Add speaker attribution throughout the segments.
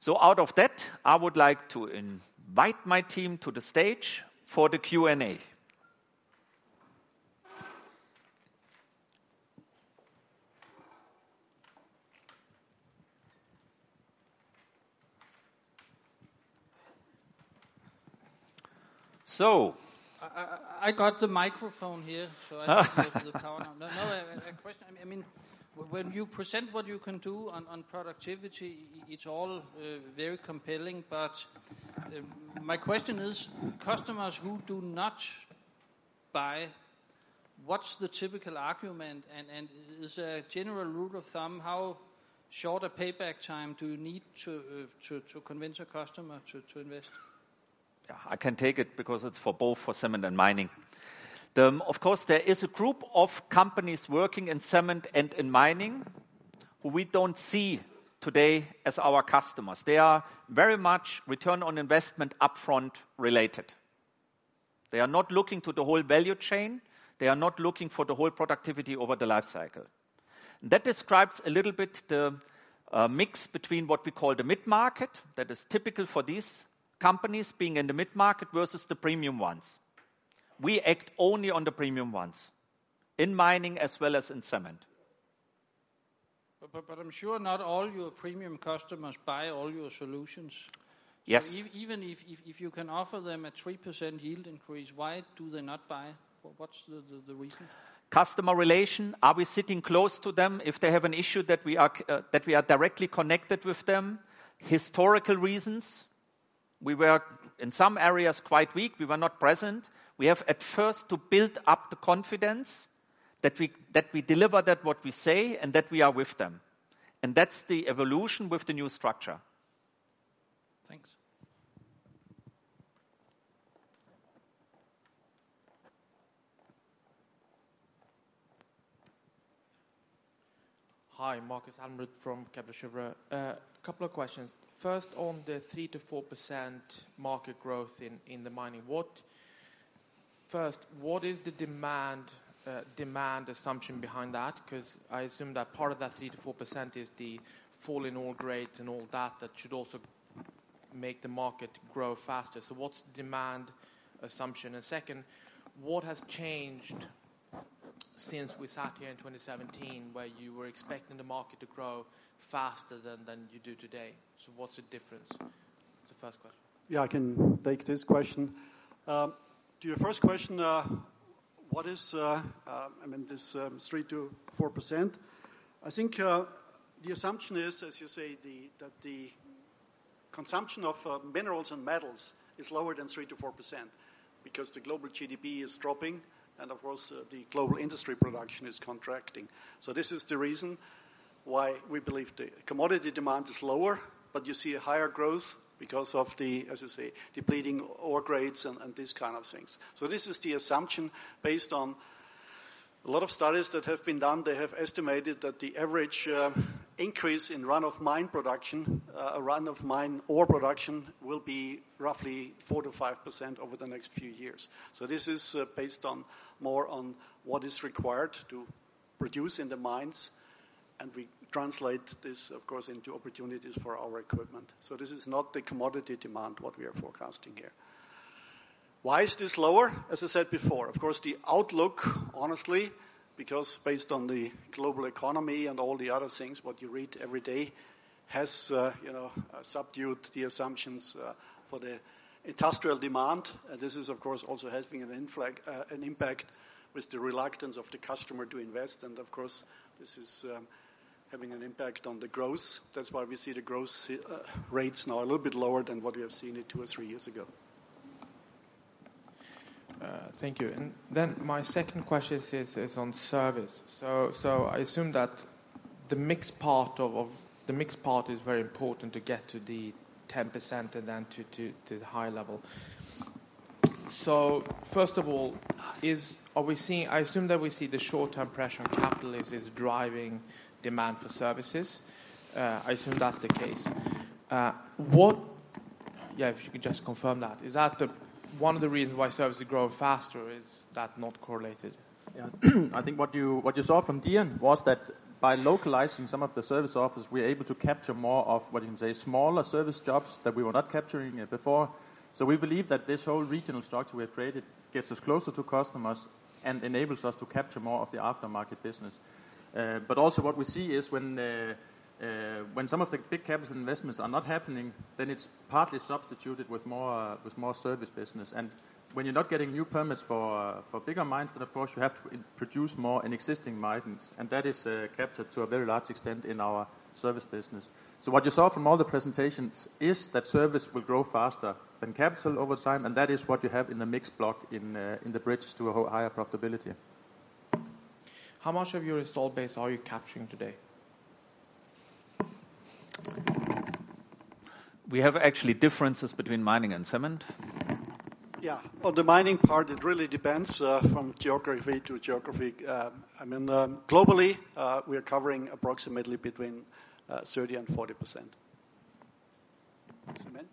Speaker 1: So out of that, I would like to invite my team to the stage for the Q&A.
Speaker 2: So, I got the microphone here, so I can go to the power now. A question. I mean, when you present what you can do on productivity, it's all uh, very compelling. But uh, my question is, customers who do not buy, what's the typical argument? And, and is a general rule of thumb, how short a payback time do you need to uh, convince a customer to invest?
Speaker 1: Yeah, I can take it because it's for both for cement and mining. Of course, there is a group of companies working in cement and in mining who we don't see today as our customers. They are very much return on investment upfront related. They are not looking to the whole value chain. They are not looking for the whole productivity over the life cycle. That describes a little bit the uh, mix between what we call the mid-market, that is typical for these companies being in the mid-market versus the premium ones. We act only on the premium ones, in mining as well as in cement.
Speaker 2: But I'm sure not all your premium customers buy all your solutions.
Speaker 1: Yes.
Speaker 2: Even if you can offer them a 3% yield increase, why do they not buy? What's the reason?
Speaker 1: Customer relation. Are we sitting close to them if they have an issue uh, that we are directly connected with them? Historical reasons. We were in some areas quite weak. We were not present. We have at first to build up the confidence that we that we deliver that what we say and that we are with them. And that's the evolution with the new structure.
Speaker 2: Thanks.
Speaker 3: Hi, Markus Almerud from Kepler Cheuvreux. A couple of questions. First, on the 3%-4% market growth in in the mining. First, what is the demand uh, demand assumption behind that? Because I assume that part of that 3%-4% is the fall in ore grades and all that that should also make the market grow faster. So what's the demand assumption? And Second, what has changed since we sat here in 2017, where you were expecting the market to grow faster than you do today? So what's the difference? That's the first question.
Speaker 4: Yeah, I can take this question. Um, To your first question, uh, what is, uh, uh, I mean, this um, 3%-4%? I think the assumption is, as you say, that the consumption of minerals and metals is lower than 3%-4% because the global GDP is dropping and of course, the global industry production is contracting. So this is the reason why we believe the commodity demand is lower, but you see a higher growth because of the, as you say, depleting ore grades and and these kind of things. So this is the assumption based on a lot of studies that have been done. They have estimated that the average increase in run-of-mine production, uh, run-of-mine ore production will be roughly 4%-5% over the next few years. So this is based on more on what is required to produce in the mines, and we translate this, of course, into opportunities for our equipment. So this is not the commodity demand, what we are forecasting here. Why is this lower? As I said before, of course, the outlook, honestly, because based on the global economy and all the other things, what you read every day, has, uh, you know, uh, subdued the assumptions uh, for the industrial demand. And This is, of course, also having an impact with the reluctance of the customer to invest. And of course, this is um, having an impact on the growth. That's why we see the growth uh, rates now a little bit lower than what we have seen it two or three years ago.
Speaker 3: Uh, thank you. And then my second question is on service. So I assume that the mixed part of the mixed part is very important to get to the 10% and then to the high level. So First of all, are we seeing? I assume that we see the short-term pressure on capital is driving demand for services. Uh, I assume that's the case. Uh, what... Yeah, if you could just confirm that. Is that the one of the reasons why services grow faster? Is that not correlated?
Speaker 5: Yeah. I think what you, what you saw from Dian was that
Speaker 6: by localizing some of the service offers, we're able to capture more of what you can say smaller service jobs that we were not capturing before. So we believe that this whole regional structure we have created gets us closer to customers and enables us to capture more of the aftermarket business. Uh, but also what we see is when uh, uh, when some of the big capital investments are not happening, then it's partly substituted with more with more service business. And when you're not getting new permits for for bigger mines, then of course you have to produce more in existing mines. And that is captured to a very large extent in our service business. So what you saw from all the presentations is that service will grow faster than capital over time. And that is what you have in the mixed block in in the bridge to a higher profitability.
Speaker 3: How much of your installed base are you capturing today?
Speaker 1: We have actually differences between mining and cement.
Speaker 4: Yeah. On the mining part, it really depends uh, from geography to geography. Uh, I mean, uh, globally, we are covering approximately between 30 and 40%. Cement?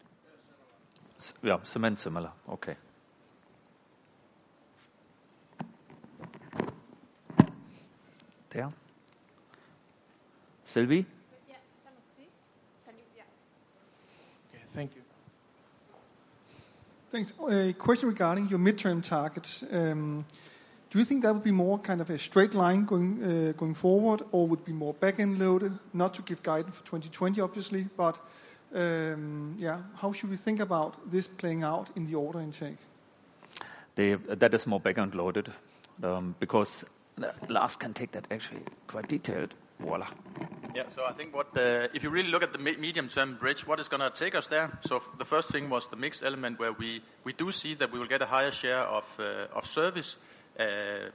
Speaker 1: Yeah, cement similar. Okay. There. Sylvie?
Speaker 7: Yeah, cannot see. Can you? Yeah.
Speaker 3: Okay, thank you.
Speaker 8: Thanks. A question regarding your midterm targets. Um, Do you think that would be more kind of a straight line going uh, going forward, or would be more back-end loaded? Not to give guidance for 2020, obviously, but um, yeah, how should we think about this playing out in the order intake?
Speaker 1: That is more back-end loaded because Lars can take that actually quite detailed. Voilà.
Speaker 6: Yeah, so I think what if you really look at the medium-term bridge, what is going to take us there? So the first thing was the mix element where we we do see that we will get a higher share of uh, of service uh,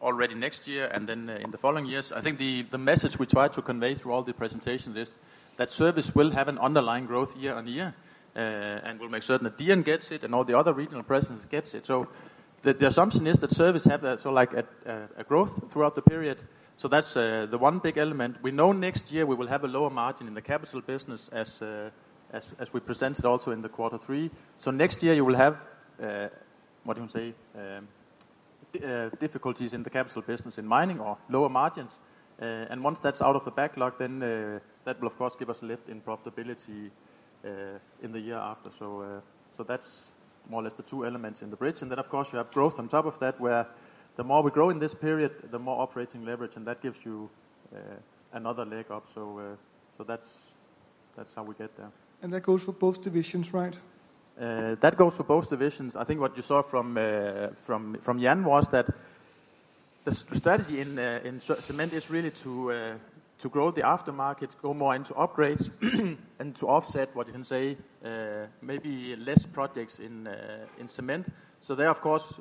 Speaker 6: already next year and then in the following years. I think the the message we tried to convey through all the presentations is that service will have an underlying growth year on year and we'll make certain that DN gets it and all the other regional presence gets it. So the the assumption is that service have a so like a, a, growth throughout the period. So that's uh, the one big element. We know next year we will have a lower margin in the capital business as uh, as as, we presented also in the quarter three. So next year you will have, uh, what do you say, difficulties in the capital business in mining or lower margins. And once that's out of the backlog, then that will of course give us a lift in profitability in the year after. So so that's more or less the two elements in the bridge. And then of course you have growth on top of that where the more we grow in this period, the more operating leverage, and that gives you uh, another leg up. So uh, so that's that's how we get there.
Speaker 8: And that goes for both divisions, right?
Speaker 6: Uh, that goes for both divisions. I think what you saw from from from Jan was that the strategy in cement is really to grow the aftermarket, go more into upgrades, and to offset what you can say, uh, maybe less projects in uh, in cement. So there, of course,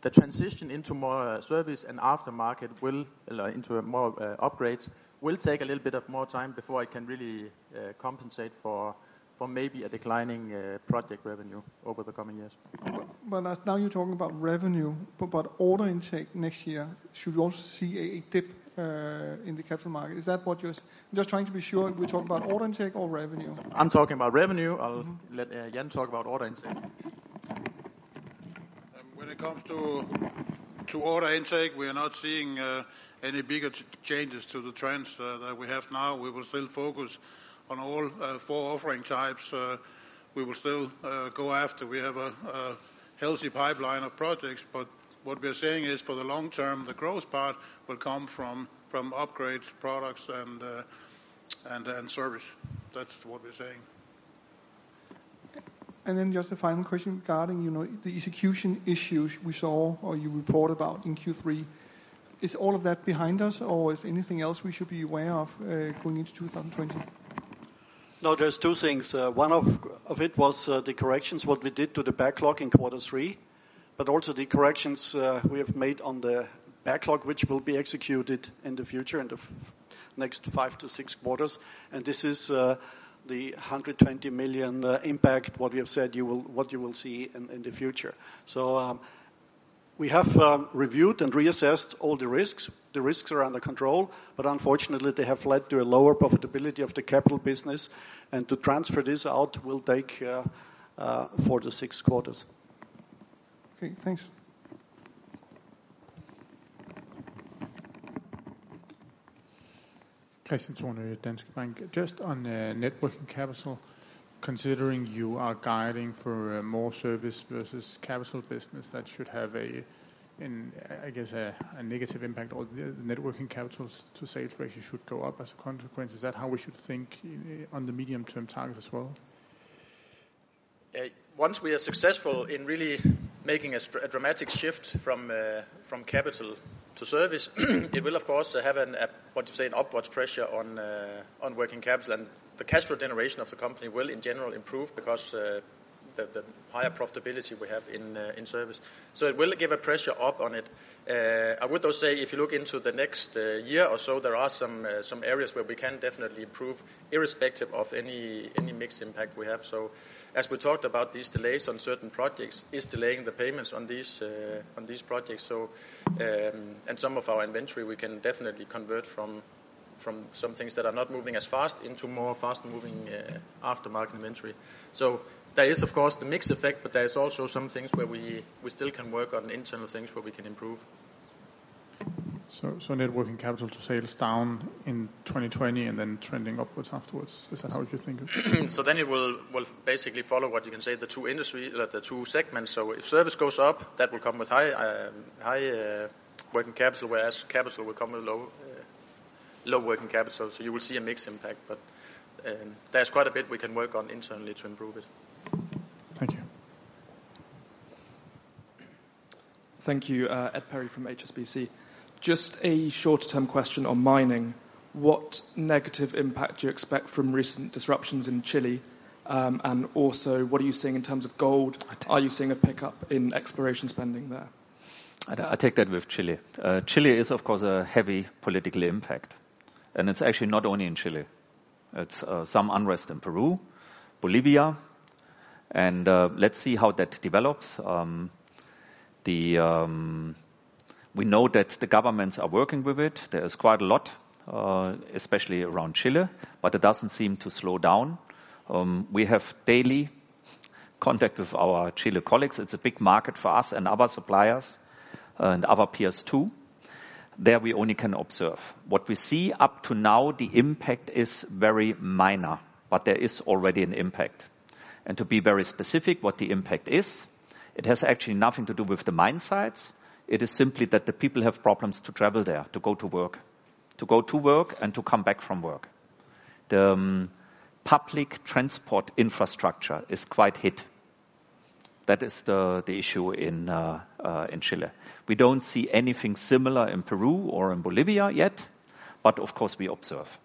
Speaker 6: the transition into more uh, service and aftermarket will into more upgrades will take a little bit of more time before it can really compensate for maybe a declining uh, project revenue over the coming years.
Speaker 8: But now you're talking about revenue, but order intake next year, should we also see a dip uh, in the capital market? Is that what you're just trying to be sure we're talking about order intake or revenue?
Speaker 6: I'm talking about revenue. I'll mm-hmm. let uh, Jan talk about order intake.
Speaker 9: Um, when it comes to order intake, we are not seeing any bigger changes to the trends that we have now. We will still focus on all uh, four offering types. Uh, we will still uh, go after. We have a healthy pipeline of projects, but what we're saying is for the long term, the growth part will come from from upgrades, products, and uh and service. That's what we're saying.
Speaker 8: And then just a final question regarding you know, the execution issues we saw or you reported about in Q3. Is all of that behind us, or is anything else we should be aware of going into 2020?
Speaker 4: No, there's two things. Uh, one of it was uh, the corrections, what we did to the backlog in quarter three, but also the corrections uh, we have made on the backlog, which will be executed in the future in the next five to six quarters. And this is the 120 million impact, what we have said, you will, what you will see in the future. So um, we have reviewed and reassessed all the risks. The risks are under control, but unfortunately, they have led to a lower profitability of the capital business. And to transfer this out will take uh, uh, four to six quarters.
Speaker 8: Okay, thanks.
Speaker 10: Kristian Tornøe, Danske Bank. Just on net working capital, considering you are guiding for uh, more service versus capital business, that should have a, I guess, a negative impact, or the net working capital to sales ratio should go up as a consequence. Is that how we should think uh, on the medium-term target as well?
Speaker 6: Uh, once we are successful in really making a dramatic shift from from capital to service, it will, of course, have an what you say an upwards pressure on on working capital. And the cash flow generation of the company will, in general, improve because of the higher profitability we have in uh, in service. So it will give a pressure up on it. Uh, I would, though, say if you look into the next uh, year or so, there are some some areas where we can definitely improve irrespective of any any mixed impact we have. So as we talked about, these delays on certain projects is delaying the payments on these on these projects. So, um, and some of our inventory, we can definitely convert from from some things that are not moving as fast into more fast-moving aftermarket inventory. So there is, of course, the mix effect, but there's also some things where we, we still can work on internal things where we can improve.
Speaker 10: So net working capital to sales down in 2020 and then trending upwards afterwards. Is that how you think of it?
Speaker 6: So then it will basically follow what you can say, the two industries, uh, the two segments. So if service goes up, that will come with high um, high uh, working capital, whereas capital will come with low uh, low working capital. So you will see a mixed impact. But um, there's quite a bit we can work on internally to improve it.
Speaker 10: Thank you.
Speaker 11: Thank you. Ed Perry from HSBC. Just a shorter-term question on mining. What negative impact do you expect from recent disruptions in Chile? Um, and also, what are you seeing in terms of gold? Are you seeing a pickup in exploration spending there?
Speaker 1: I take that with Chile. Uh, Chile is, of course, a heavy political impact. And it's actually not only in Chile. It's uh, some unrest in Peru, Bolivia. And uh, let's see how that develops. Um, um, We know that the governments are working with it. There is quite a lot, uh, especially around Chile, but it doesn't seem to slow down. Um, We have daily contact with our Chile colleagues. It's a big market for us and other suppliers and other peers too. There we only can observe. What we see up to now, the impact is very minor, but there is already an impact. And to be very specific, what the impact is, it has actually nothing to do with the mine sites. It is simply that the people have problems to travel there, to go to work, to go to work and to come back from work. The um, public transport infrastructure is quite hit. That is the issue uh, uh, in Chile. We don't see anything similar in Peru or in Bolivia yet, but of course, we observe.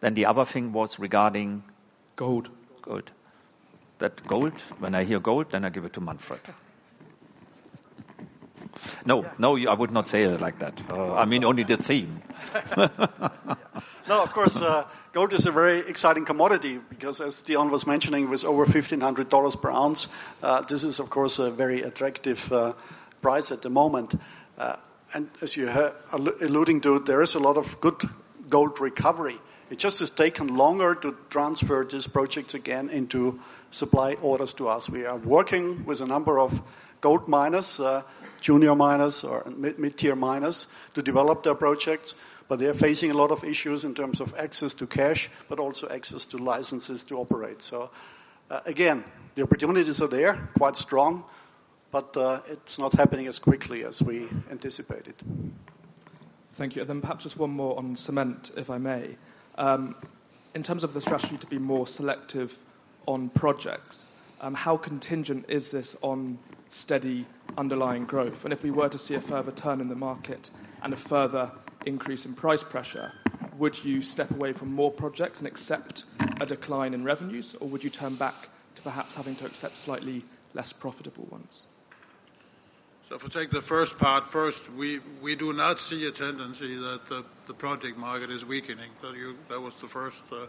Speaker 1: Then the other thing was regarding
Speaker 11: gold.
Speaker 1: Gold. That gold, when I hear gold, then I give it to Manfred. No, no, I would not say it like that. Uh, I mean only the theme.
Speaker 4: No, of course, uh, gold is a very exciting commodity because, as Dion was mentioning, with over $1,500 per ounce, uh, this is, of course, a very attractive price at the moment. And as you're alluding to, there is a lot of good gold recovery. It just has taken longer to transfer these projects again into supply orders to us. We are working with a number of gold miners, uh, junior miners or mid-tier miners to develop their projects, but they are facing a lot of issues in terms of access to cash, but also access to licenses to operate. So uh, again, the opportunities are there, quite strong, but uh, it's not happening as quickly as we anticipated.
Speaker 11: Thank you. And then perhaps just one more on cement, if I may. Um, In terms of the strategy to be more selective on projects, how contingent is this on steady underlying growth? And if we were to see a further turn in the market and a further increase in price pressure, would you step away from more projects and accept a decline in revenues, or would you turn back to perhaps having to accept slightly less profitable ones?
Speaker 9: So if we take the first part first, we we do not see a tendency that the the project market is weakening. That was the first uh,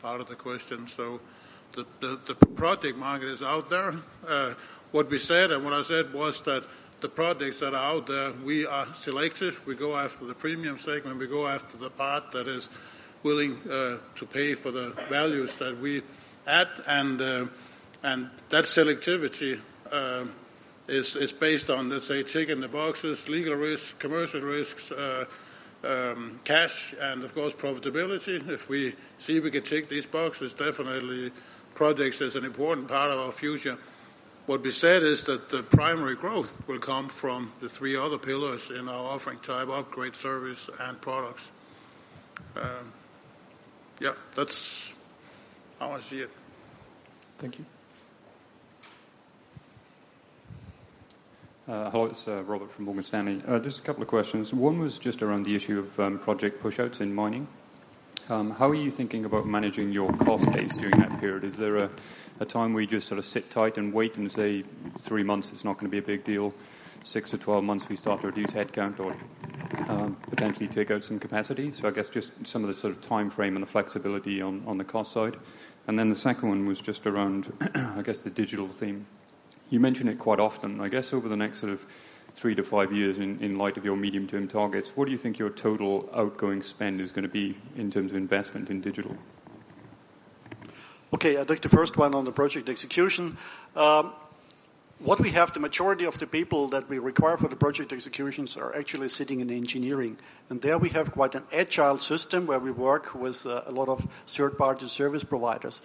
Speaker 9: part of the question. So the the project market is out there. Uh, what we said and what I said was that the projects that are out there, we are selective. We go after the premium segment. We go after the part that is willing uh, to pay for the values that we add. And uh, and that selectivity is is based on, let's say, ticking the boxes, legal risks, commercial risks, um, cash and of course profitability. If we see we can tick these boxes, definitely projects is an important part of our future. What we said is that the primary growth will come from the three other pillars in our offering type: upgrade, service, and products. Um, yeah, that's how I see it.
Speaker 11: Thank you.
Speaker 12: Uh, hello, it's uh, Robert from Morgan Stanley. Uh, just a couple of questions. One was just around the issue of um, project push-outs in mining. Um, how are you thinking about managing your cost base during that period? Is there a a time where you just sort of sit tight and wait and say three months it's not going to be a big deal, six to 12 months we start to reduce headcount or um, potentially take out some capacity? So I guess just some of the sort of timeframe and the flexibility on the cost side. And then the second one was just around, I guess, the digital theme. You mention it quite often. I guess over the next sort of three to five years in light of your medium-term targets, what do you think your total outgoing spend is going to be in terms of investment in digital?
Speaker 4: Okay, I'll take the first one on the project execution. Um, What we have, the majority of the people that we require for the project executions are actually sitting in engineering. And there we have quite an agile system where we work with a lot of third-party service providers.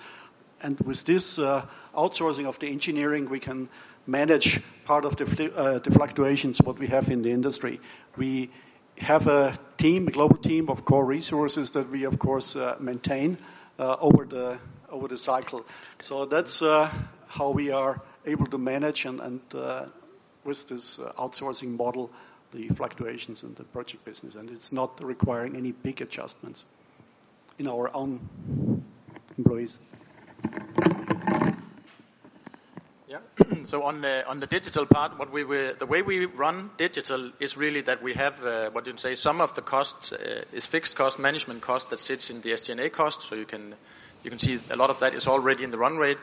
Speaker 4: And with this outsourcing of the engineering, we can manage part of the uh, the fluctuations what we have in the industry. We have a team, a global team of core resources that we, of course, uh, maintain uh, over the over the cycle. So that's how we are able to manage and, and with this outsourcing model, the fluctuations in the project business. And it's not requiring any big adjustments in our own employees.
Speaker 6: Yeah. So on the on the digital part, what we were, the way we run digital is really that we have, uh, what you say, some of the cost is fixed cost management cost that sits in the SG&A cost. So you can you can see a lot of that is already in the run rate.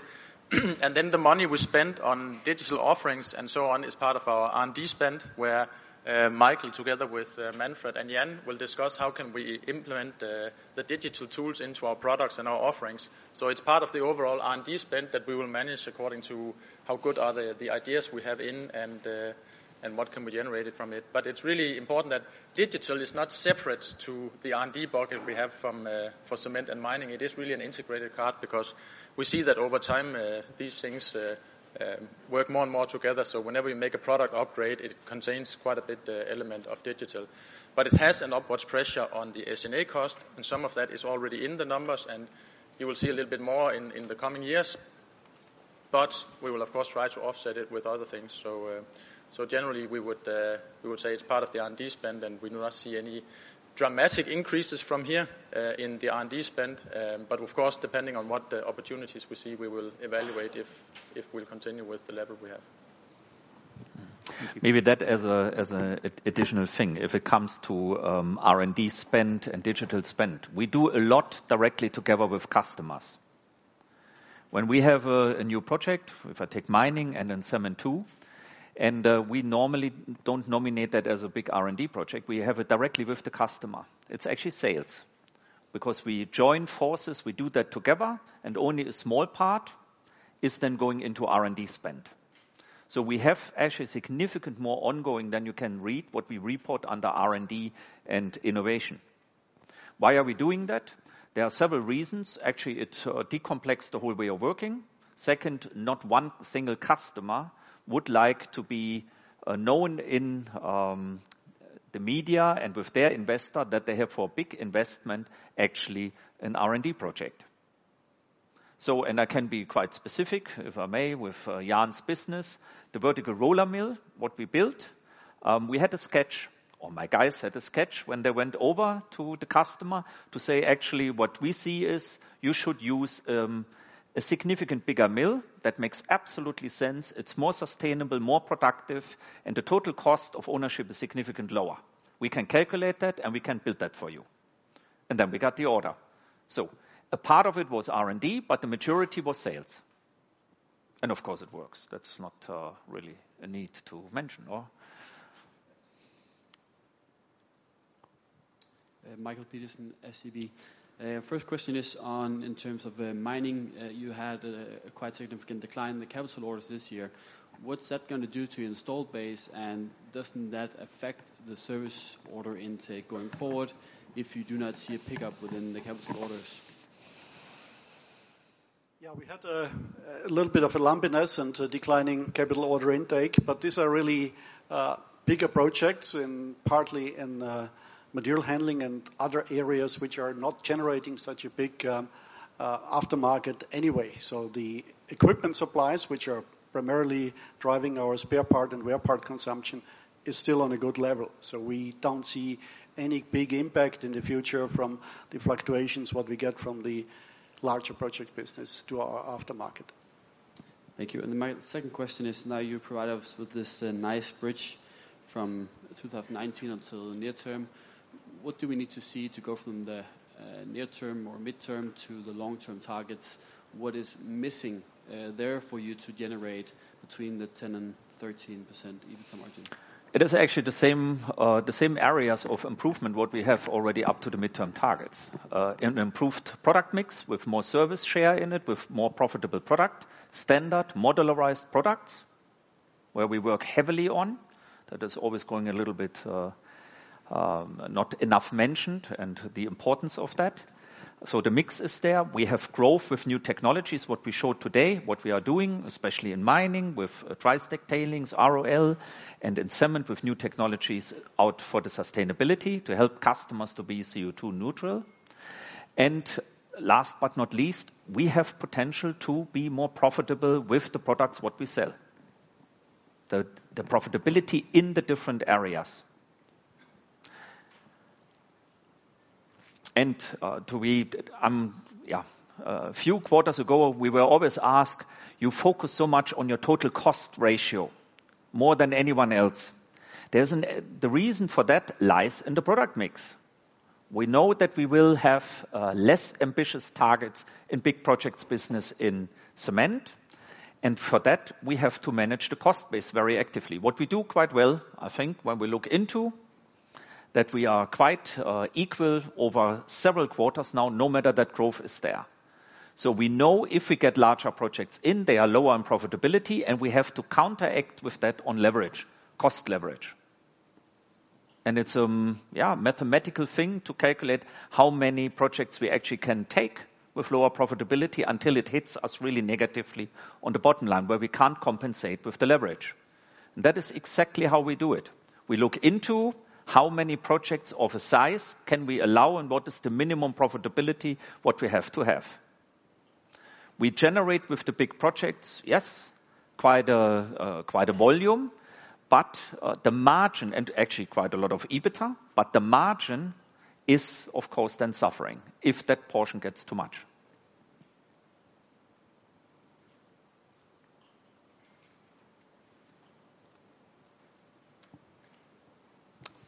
Speaker 6: And then the money we spend on digital offerings and so on is part of our R&D spend, where Uh, Michael, together with uh, Manfred and Jan, will discuss how can we implement uh, the digital tools into our products and our offerings. So it's part of the overall R&D spend that we will manage according to how good are the the ideas we have in and uh, and what can we generate from it. But it's really important that digital is not separate to the R&D bucket we have from for cement and mining. It is really an integrated part because we see that over time these things Um, work more and more together. So whenever we make a product upgrade, it contains quite a bit uh, element of digital. But it has an upward pressure on the SG&A cost, and some of that is already in the numbers, and you will see a little bit more in in the coming years. But we will, of course, try to offset it with other things. So uh, so generally, we would, uh, we would say it's part of the R&D spend, and we do not see any dramatic increases from here uh, in the R&D spend. Um, but of course, depending on what uh, opportunities we see, we will evaluate if we'll continue with the level we have.
Speaker 1: Maybe that as a as an additional thing, if it comes to um, R&D spend and digital spend, we do a lot directly together with customers. When we have a new project, if I take mining and then cement too, and uh, we normally don't nominate that as a big R&D project, we have it directly with the customer. It's actually sales because we join forces, we do that together, and only a small part is then going into R&D spend. So we have actually significant more ongoing than you can read what we report under R&D and innovation. Why are we doing that? There are several reasons. Actually, it decomplexes the whole way of working. Second, not one single customer would like to be uh, known in um, the media and with their investor that they have for a big investment actually an R&D project. So, and I can be quite specific, if I may, with uh, Jan's business, the vertical roller mill, what we built, um, we had a sketch, or my guys had a sketch when they went over to the customer to say, actually, what we see is you should use um, a significant bigger mill that makes absolutely sense. It's more sustainable, more productive, and the total cost of ownership is significantly lower. We can calculate that and we can build that for you. And then we got the order. So a part of it was R&D, but the majority was sales. And of course, it works. That's not uh, really a need to mention. Or.
Speaker 13: Uh, Michael Peterson, SEB. Uh, first question is on in terms of uh, mining, uh, you had a quite significant decline in the capital orders this year. what's that going to do to your installed base, and doesn't that affect the service order intake going forward if you do not see a pickup within the capital orders?
Speaker 4: Yeah, we had a little bit of a lumpiness and a declining capital order intake, but these are really bigger projects and partly in material handling and other areas which are not generating such a big um, uh, aftermarket anyway. So the equipment supplies, which are primarily driving our spare part and wear part consumption, is still on a good level. So we don't see any big impact in the future from the fluctuations, what we get from the larger project business to our aftermarket.
Speaker 13: Thank you. And my second question is, now you provide us with this uh, nice bridge from 2019 until the near term. What do we need to see to go from the uh, near term or midterm to the long-term targets? What is missing uh, there for you to generate between the 10 and 13% EBITDA margin?
Speaker 1: It is actually the same uh, the same areas of improvement what we have already up to the midterm targets. An improved product mix with more service share in it, with more profitable product, standard modularized products where we work heavily on. That is always going a little bit Um, not enough mentioned and the importance of that. So the mix is there. We have growth with new technologies, what we showed today, what we are doing, especially in mining with uh, dry-stack tailings, ROL, and in cement with new technologies out for the sustainability to help customers to be CO2 neutral. And last but not least, we have potential to be more profitable with the products what we sell. The, The profitability in the different areas. And to read, yeah, a few quarters ago, we were always asked, you focus so much on your total cost ratio more than anyone else. There's an, the reason for that lies in the product mix. We know that we will have uh, less ambitious targets in big projects business in cement. And for that, we have to manage the cost base very actively. What we do quite well, I think, when we look into that we are quite uh, equal over several quarters now, no matter that growth is there. So we know if we get larger projects in, they are lower in profitability, and we have to counteract with that on leverage, cost leverage. And it's a yeah, mathematical thing to calculate how many projects we actually can take with lower profitability until it hits us really negatively on the bottom line where we can't compensate with the leverage. And that is exactly how we do it. We look into how many projects of a size can we allow and what is the minimum profitability what we have to have. We generate with the big projects, yes, quite a uh, quite a volume, but the margin, and actually quite a lot of EBITDA, but the margin is, of course, then suffering if that portion gets too much.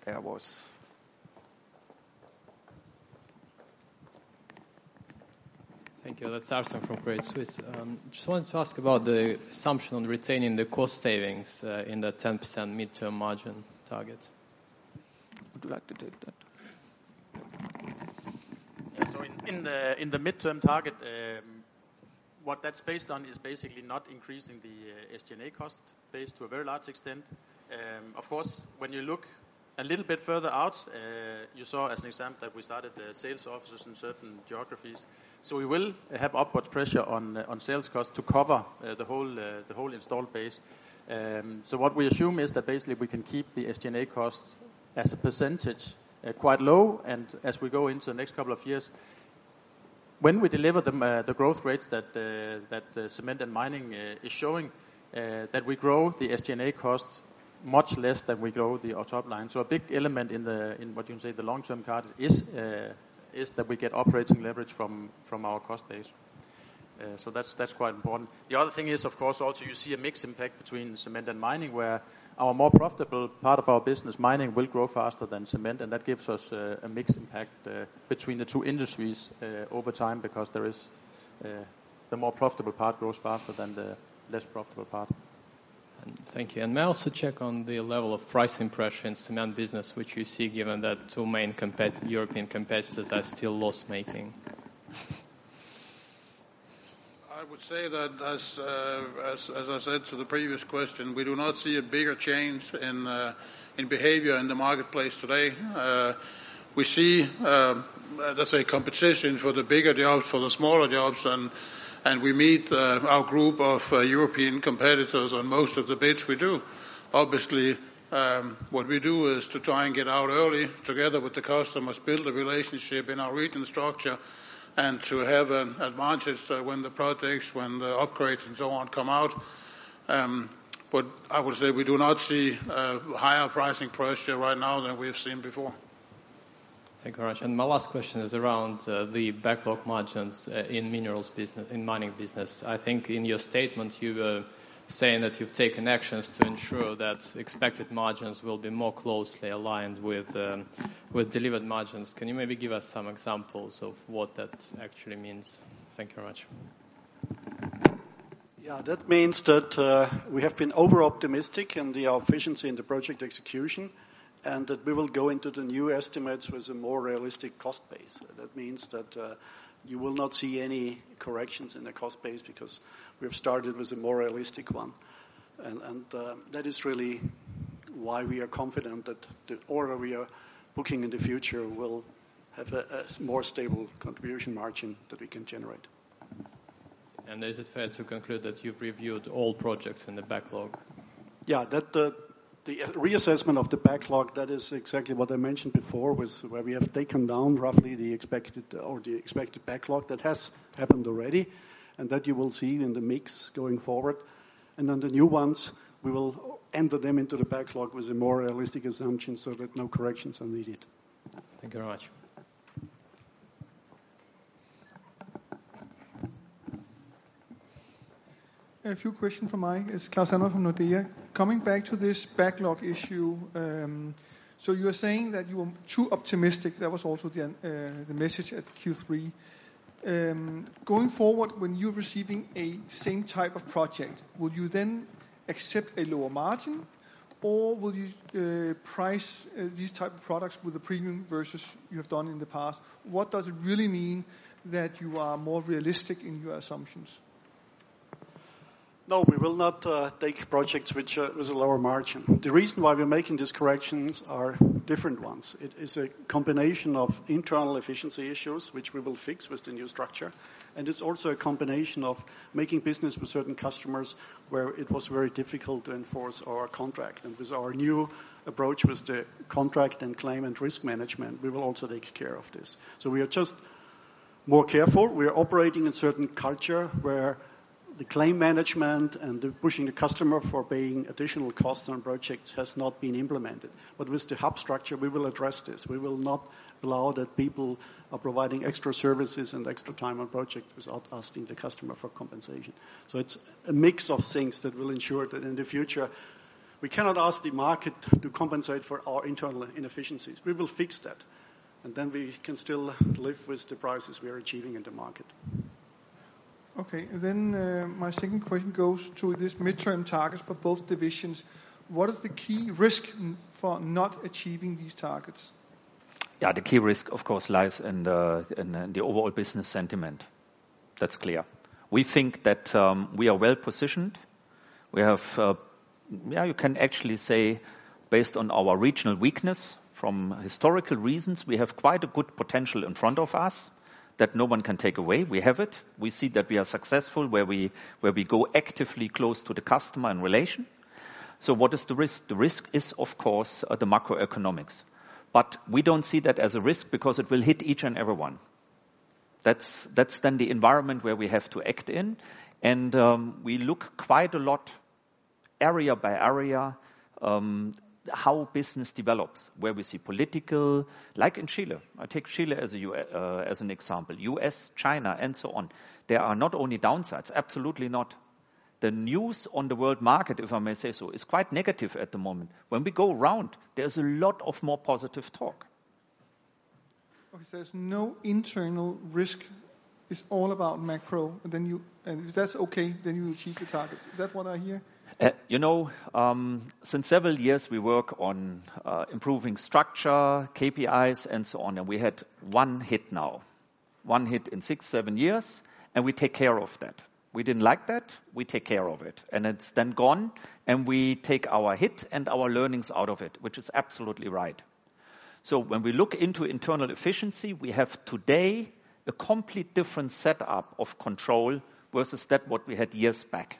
Speaker 1: There was.
Speaker 14: Thank you. That's Arsen from Credit Suisse. Um, just wanted to ask about the assumption on retaining the cost savings uh, in the 10% midterm margin target.
Speaker 1: Would you like to take that?
Speaker 6: So in the midterm target, um, what that's based on is basically not increasing the uh, SG&A cost base to a very large extent. Um, of course, when you look a little bit further out, uh, you saw as an example that we started sales offices in certain geographies. So we will have upward pressure on uh, on sales costs to cover uh, the whole uh, the whole installed base. Um, So what we assume is that basically we can keep the SG&A costs as a percentage quite low. And as we go into the next couple of years, when we deliver the the growth rates that uh, that the cement and mining is showing, that we grow the SG&A costs much less than we grow the top line. So a big element in the in what you can say the long-term card is uh, is that we get operating leverage from from our cost base. Uh, So that's that's quite important. The other thing is, of course, also you see a mixed impact between cement and mining where our more profitable part of our business, mining, will grow faster than cement. And that gives us uh, a mixed impact uh, between the two industries over time because there is the more profitable part grows faster than the less profitable part.
Speaker 14: Thank you. And may I also check on the level of pricing pressure in cement business, which you see given that two main European competitors are still loss-making?
Speaker 9: I would say that uh, as as I said to the previous question, we do not see a bigger change in uh, in behavior in the marketplace today. Uh, we see, let's say, competition for the bigger jobs, for the smaller jobs, and we meet uh, our group of European competitors on most of the bids we do. Obviously, um, what we do is to try and get out early together with the customers, build a relationship in our region structure, and to have an advantage when the projects, when the upgrades and so on come out. Um, But I would say we do not see higher pricing pressure right now than we have seen before.
Speaker 14: Thank you very much. And my last question is around uh, the backlog margins uh, in minerals business, in mining business. I think in your statement, you were saying that you've taken actions to ensure that expected margins will be more closely aligned with um, with delivered margins. Can you maybe give us some examples of what that actually means? Thank you very much.
Speaker 4: Yeah, that means that uh, we have been over-optimistic in the efficiency in the project execution that we will go into the new estimates with a more realistic cost base. That means that uh, you will not see any corrections in the cost base because we have started with a more realistic one. And and uh, that is really why we are confident that the order we are booking in the future will have a a more stable contribution margin that we can generate.
Speaker 14: And Is it fair to conclude that you've reviewed all projects in the backlog?
Speaker 4: Yeah, uh, the reassessment of the backlog, that is exactly what I mentioned before, with where we have taken down roughly the expected or the expected backlog that has happened already, and that you will see in the mix going forward. And then the new ones, we will enter them into the backlog with a more realistic assumption so that no corrections are needed.
Speaker 14: Thank you very much.
Speaker 8: A few questions from me. It's Claus Almer from Nordea. Coming back to this backlog issue, um, so you are saying that you are too optimistic. That was also the uh, message at Q3. Um, going forward, when you're receiving a same type of project, will you then accept a lower margin, or will you uh, price uh, these type of products with a premium versus you have done in the past? What does it really mean that you are more realistic in your assumptions?
Speaker 4: No, we will not uh, take projects uh, with a lower margin. The reason why we're making these corrections are different ones. It is a combination of internal efficiency issues, which we will fix with the new structure, and it's also a combination of making business with certain customers where it was very difficult to enforce our contract. And with our new approach with the contract and claim and risk management, we will also take care of this. So we are just more careful. We are operating in certain culture where the claim management and the pushing the customer for paying additional costs on projects has not been implemented. But with the hub structure, we will address this. We will not allow that people are providing extra services and extra time on projects without asking the customer for compensation. So it's a mix of things that will ensure that in the future, we cannot ask the market to compensate for our internal inefficiencies. We will fix that, and then we can still live with the prices we are achieving in the market.
Speaker 8: Okay. Then uh, my second question goes to this midterm targets for both divisions. What is the key risk for not achieving these targets?
Speaker 1: Yeah, the key risk, of course, lies in the overall business sentiment. That's clear. We think that um, we are well positioned. We have, uh, yeah, you can actually say, based on our regional weakness from historical reasons, we have quite a good potential in front of us that no one can take away. We have it. We see that we are successful where we where we go actively close to the customer in relation. So what is the risk? The risk is, of course, uh, the macroeconomics. But we don't see that as a risk because it will hit each and everyone. That's then the environment where we have to act in. And um, we look quite a lot area by area um, how business develops, where we see political, like in Chile. I take Chile as uh, an example. U.S., China, and so on. There are not only downsides, absolutely not. The news on the world market, if I may say so, is quite negative at the moment. When we go around, there's a lot of more positive talk.
Speaker 8: Okay, so there's no internal risk. It's all about macro. And if that's okay, then you achieve the targets. Is that what I hear?
Speaker 1: You know, um, since several years, we work on uh, improving structure, KPIs, and so on. And we had one hit now, one hit in six, seven years, and we take care of that. We didn't like that. We take care of it. And it's then gone, and we take our hit and our learnings out of it, which is absolutely right. So when we look into internal efficiency, we have today a complete different setup of control versus that what we had years back.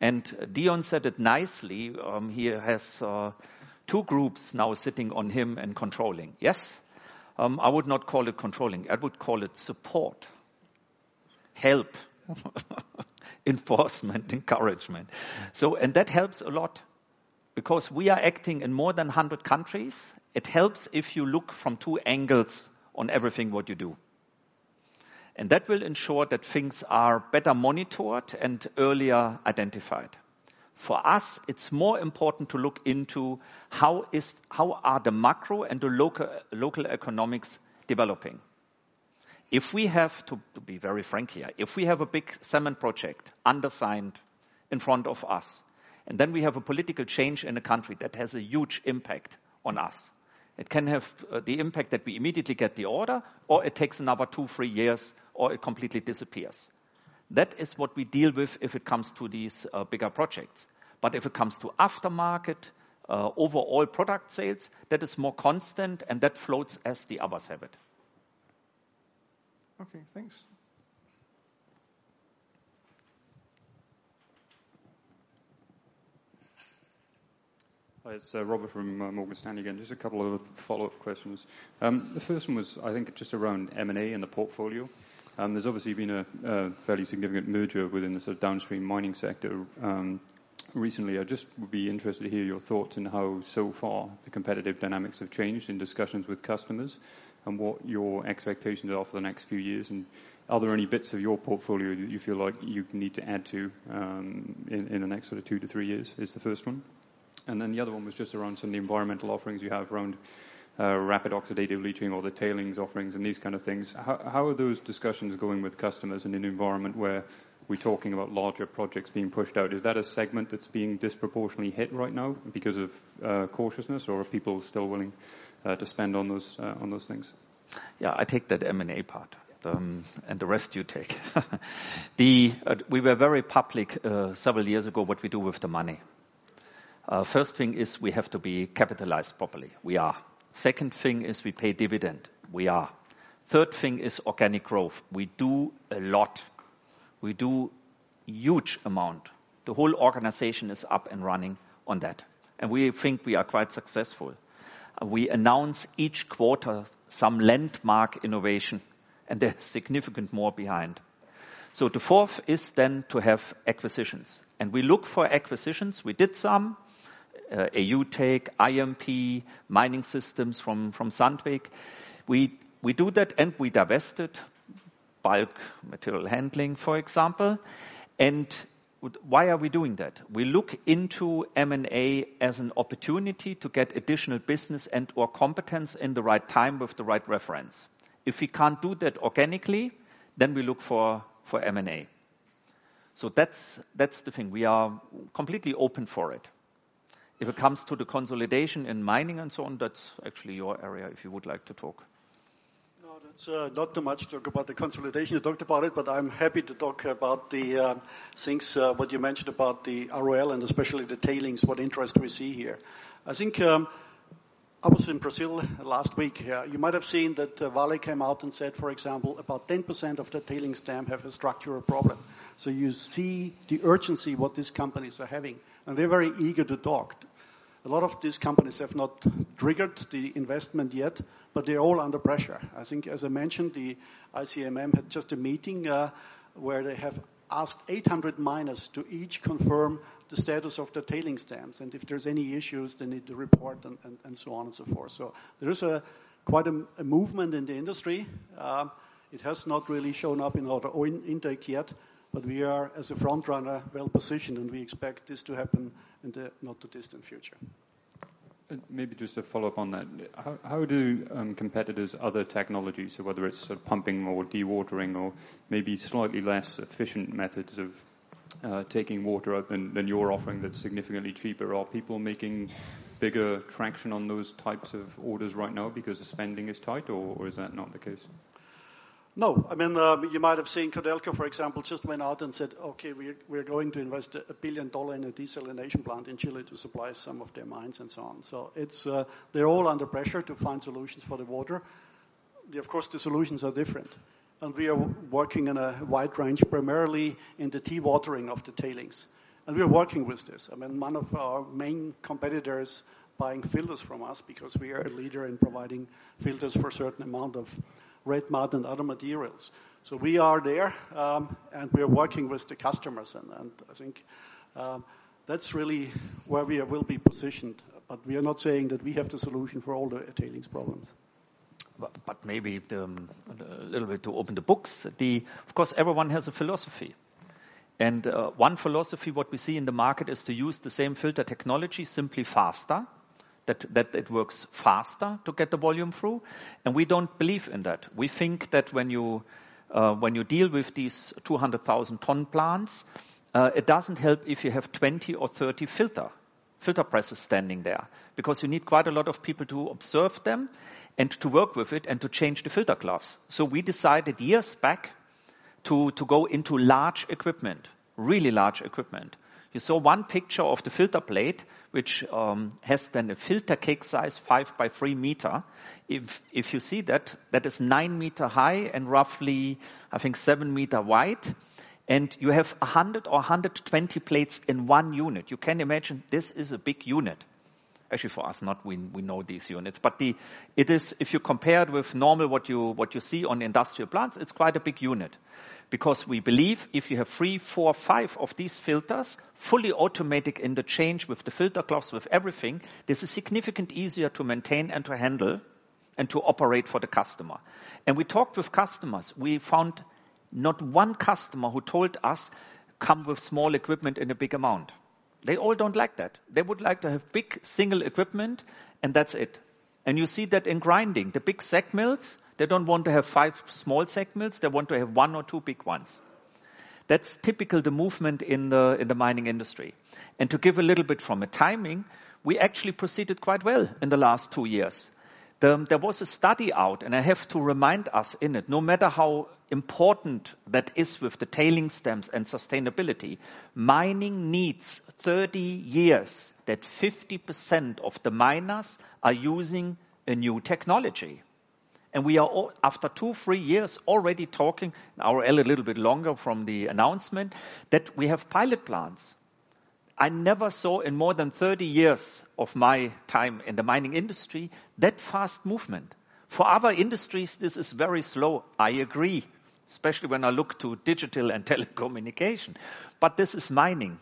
Speaker 1: And Dion said it nicely. Um, he has uh, two groups now sitting on him and controlling. Yes, um, I would not call it controlling. I would call it support, help, enforcement, encouragement. So, and that helps a lot because we are acting in more than 100 countries. It helps if you look from two angles on everything what you do. And that will ensure that things are better monitored and earlier identified. For us, it's more important to look into how, is, how are the macro and the local, local economics developing. If we have, to, to be very frank here, if we have a big cement project undersigned in front of us, and then we have a political change in a country that has a huge impact on us, it can have uh, the impact that we immediately get the order, or it takes another two, three years or it completely disappears. That is what we deal with if it comes to these uh, bigger projects. But if it comes to aftermarket, uh, overall product sales, that is more constant and that floats as the others have it.
Speaker 8: Okay, thanks.
Speaker 12: Hi, it's uh, Robert from uh, Morgan Stanley again. Just a couple of follow-up questions. Um, the first one was, I think, just around M&A and the portfolio. Um, there's obviously been a, a, fairly significant merger within the sort of downstream mining sector um, recently. I just would be interested to hear your thoughts on how, so far, the competitive dynamics have changed in discussions with customers and what your expectations are for the next few years. And are there any bits of your portfolio that you feel like you need to add to um, in, in the next sort of two to three years? Is the first one. And then the other one was just around some of the environmental offerings you have around uh, rapid oxidative leaching or the tailings offerings and these kind of things. How, how are those discussions going with customers in an environment where we're talking about larger projects being pushed out? Is that a segment that's being disproportionately hit right now because of uh, cautiousness, or are people still willing uh, to spend on those uh, on those things?
Speaker 1: Yeah, I take that M&A part. Um, and the rest you take. the, uh, we were very public several years ago what we do with the money. first thing is we have to be capitalized properly. We are. Second thing is we pay dividend. We are. Third thing is organic growth. We do a lot. We do huge amount. The whole organization is up and running on that. And we think we are quite successful. We announce each quarter some landmark innovation, and there's significant more behind. So the fourth is then to have acquisitions. And we look for acquisitions. We did some uh, AUTech, IMP, mining systems from, from Sandvik. We, we do that and we divested bulk material handling, for example. And why are we doing that? We look into M&A as an opportunity to get additional business and or competence in the right time with the right reference. If we can't do that organically, then we look for, for M&A. So that's, that's the thing. We are completely open for it. If it comes to the consolidation in mining and so on, that's actually your area if you would like to talk.
Speaker 4: No, that's uh, not too much talk about the consolidation. You talked about it, but I'm happy to talk about the uh, things, uh, what you mentioned about the ROL and especially the tailings, what interest we see here. I think um, I was in Brazil last week. you might have seen that uh, Vale came out and said, for example, about 10% of the tailings dam have a structural problem. So you see the urgency what these companies are having, and they're very eager to talk. A lot of these companies have not triggered the investment yet, but they're all under pressure. I think, as I mentioned, the ICMM had just a meeting uh, where they have asked 800 miners to each confirm the status of the tailing dams, and if there's any issues, they need to report and, and, and so on and so forth. So there is a quite a, a movement in the industry. Uh, it has not really shown up in own intake yet, but we are, as a front runner, well positioned, and we expect this to happen in the not too distant future.
Speaker 12: Maybe just to follow up on that, how, how do um, competitors' other technologies, so whether it's sort of pumping or dewatering or maybe slightly less efficient methods of uh, taking water out than, than you're offering that's significantly cheaper, are people making bigger traction on those types of orders right now because the spending is tight, or, or is that not the case?
Speaker 4: No. I mean, uh, you might have seen Codelco, for example, just went out and said, "Okay, we're going to invest a $1 billion in a desalination plant in Chile to supply some of their mines," and so on. So it's, uh, they're all under pressure to find solutions for the water. Of course, the solutions are different, and we are working in a wide range, primarily in the dewatering of the tailings. And we are working with this. I mean, one of our main competitors buying filters from us because we are a leader in providing filters for a certain amount of red mud and other materials. So we are there, um, and we are working with the customers, and I think um, that's really where we will be positioned. But we are not saying that we have the solution for all the tailings problems.
Speaker 1: But maybe um, a little bit to open the books. Of course, everyone has a philosophy, and uh, one philosophy, what we see in the market, is to use the same filter technology, simply faster, that that it works faster to get the volume through, and we don't believe in that. We think that when you uh, when you deal with these 200,000-ton plants, uh, it doesn't help if you have 20 or 30 filter filter presses standing there, because you need quite a lot of people to observe them and to work with it and to change the filter cloths. So we decided years back to, to go into large equipment, really large equipment. You saw one picture of the filter plate, which um, has then a filter cake size, 5 by 3 meter. If if you see that, that is 9 meter high and roughly, I think, 7 meter wide, and you have 100 or 120 plates in one unit. You can imagine this is a big unit. Actually, for us, not we, we know these units, but the it is, if you compare it with normal, what you what you see on industrial plants, it's quite a big unit. Because we believe if you have three, four, five of these filters, fully automatic in the change with the filter cloths, with everything, this is significantly easier to maintain and to handle and to operate for the customer. And we talked with customers. We found not one customer who told us, "Come with small equipment in a big amount." They all don't like that. They would like to have big, single equipment, and that's it. And you see that in grinding. The big SAG mills, they don't want to have 5 small segments. they want to have 1 or 2 big ones. That's typical, the movement in the in the mining industry. And to give a little bit from a timing, we actually proceeded quite well in the last 2 years. There was a study out, and I have to remind us in it, no matter how important that is with the tailings dams and sustainability, mining needs 30 years that 50% of the miners are using a new technology. And we are all, after 2, 3 years, already talking, now a little bit longer from the announcement, that we have pilot plants. I never saw in more than 30 years of my time in the mining industry, that fast movement. For other industries, this is very slow. I agree, especially when I look to digital and telecommunication, but this is mining.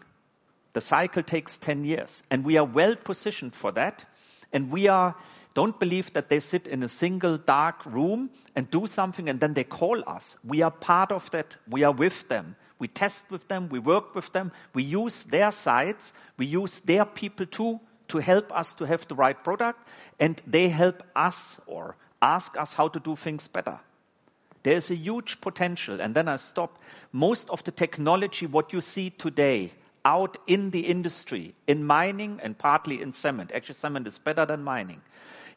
Speaker 1: The cycle takes 10 years, and we are well positioned for that, and we are... Don't believe that they sit in a single dark room and do something, and then they call us. We are part of that. We are with them. We test with them, we work with them, we use their sites, we use their people, too, to help us to have the right product, and they help us or ask us how to do things better. There is a huge potential, and then I stop. Most of the technology, what you see today out in the industry, in mining and partly in cement, actually, cement is better than mining.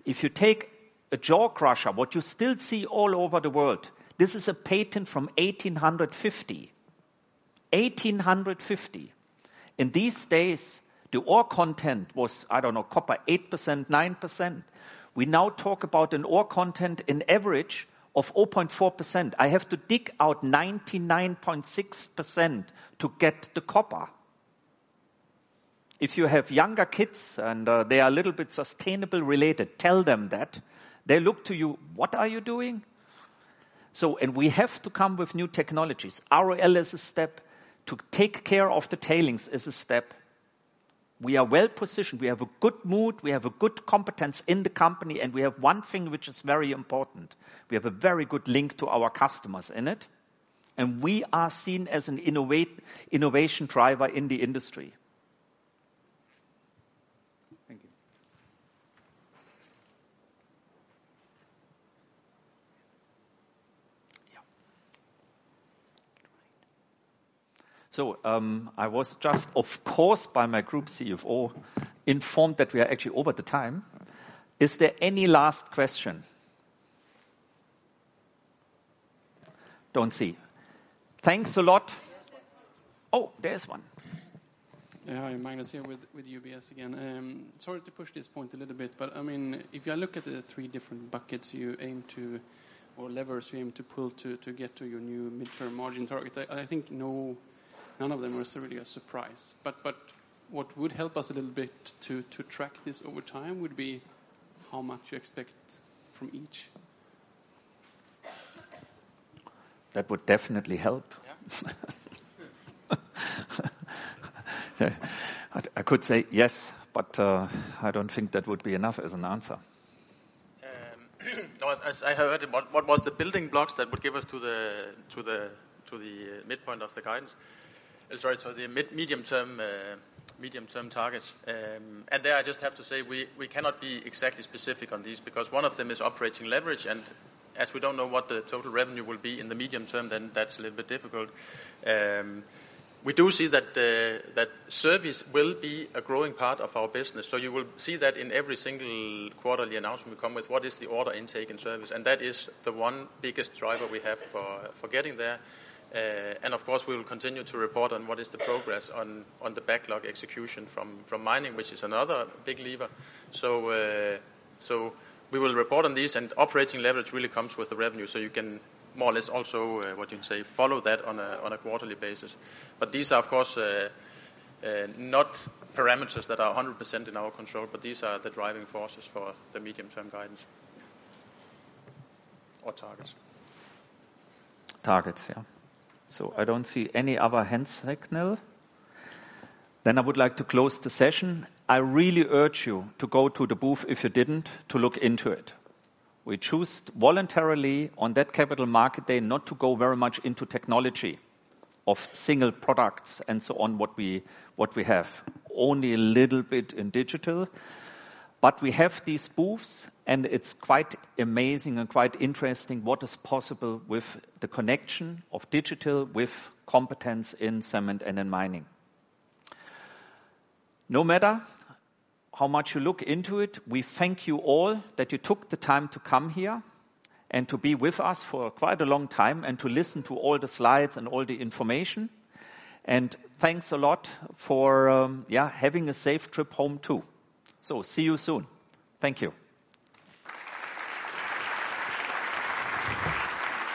Speaker 1: If you take a jaw crusher, what you still see all over the world, this is a patent from 1850. 1850. In these days, the ore content was, I don't know, copper 8%, 9%. We now talk about an ore content in average of 0.4%. I have to dig out 99.6% to get the copper. If you have younger kids and uh, they are a little bit sustainable related, tell them that. They look to you, "What are you doing?" So, and we have to come with new technologies. ROL is a step. To take care of the tailings is a step. We are well positioned. We have a good mood, we have a good competence in the company, and we have one thing which is very important: we have a very good link to our customers in it, and we are seen as an innovate, innovation driver in the industry. So, um, I was just, of course, by my group CFO, informed that we are actually over the time. Is there any last question? don't see. Thanks a lot. Oh, there's one.
Speaker 15: Yeah, hi, Magnus here with with UBS again. Um, sorry to push this point a little bit, but I mean, if you look at the three different buckets you aim to or levers you aim to pull to to get to your new midterm margin target, I think none of them was really a surprise. But but what would help us a little bit to to track this over time would be how much you expect from each.
Speaker 1: That would definitely help. I could say yes, but uh, I don't think that would be enough as an answer.
Speaker 6: Um, no, as I heard, what was the building blocks that would give us to the to the to the uh, midpoint of the guidance? Uh, sorry, to the medium-term uh medium term targets. Um, and there I just have to say we we cannot be exactly specific on these because one of them is operating leverage. And as we don't know what the total revenue will be in the medium term, then that's a little bit difficult. Um, we do see that uh, that service will be a growing part of our business. So you will see that in every single quarterly announcement we come with, what is the order intake in service. And that is the one biggest driver we have for for getting there. Uh, and of course, we will continue to report on what is the progress on on the backlog execution from from mining, which is another big lever. So uh, so we will report on these. And operating leverage really comes with the revenue. So you can more or less also, uh, what you can say, follow that on a on a quarterly basis. But these are, of course, not parameters that are 100% in our control, but these are the driving forces for the medium-term guidance or targets.
Speaker 1: Targets, yeah. So I don't see any other hand signal. Then I would like to close the session. I really urge you to go to the booth if you didn't, to look into it. We chose voluntarily on that Capital Market Day not to go very much into technology of single products and so on what we, what we have, only a little bit in digital. But we have these booths, and it's quite amazing and quite interesting what is possible with the connection of digital with competence in cement and in mining. No matter how much you look into it, we thank you all that you took the time to come here and to be with us for quite a long time and to listen to all the slides and all the information. And thanks a lot for um, yeah, having a safe trip home too. So see you soon. Thank you.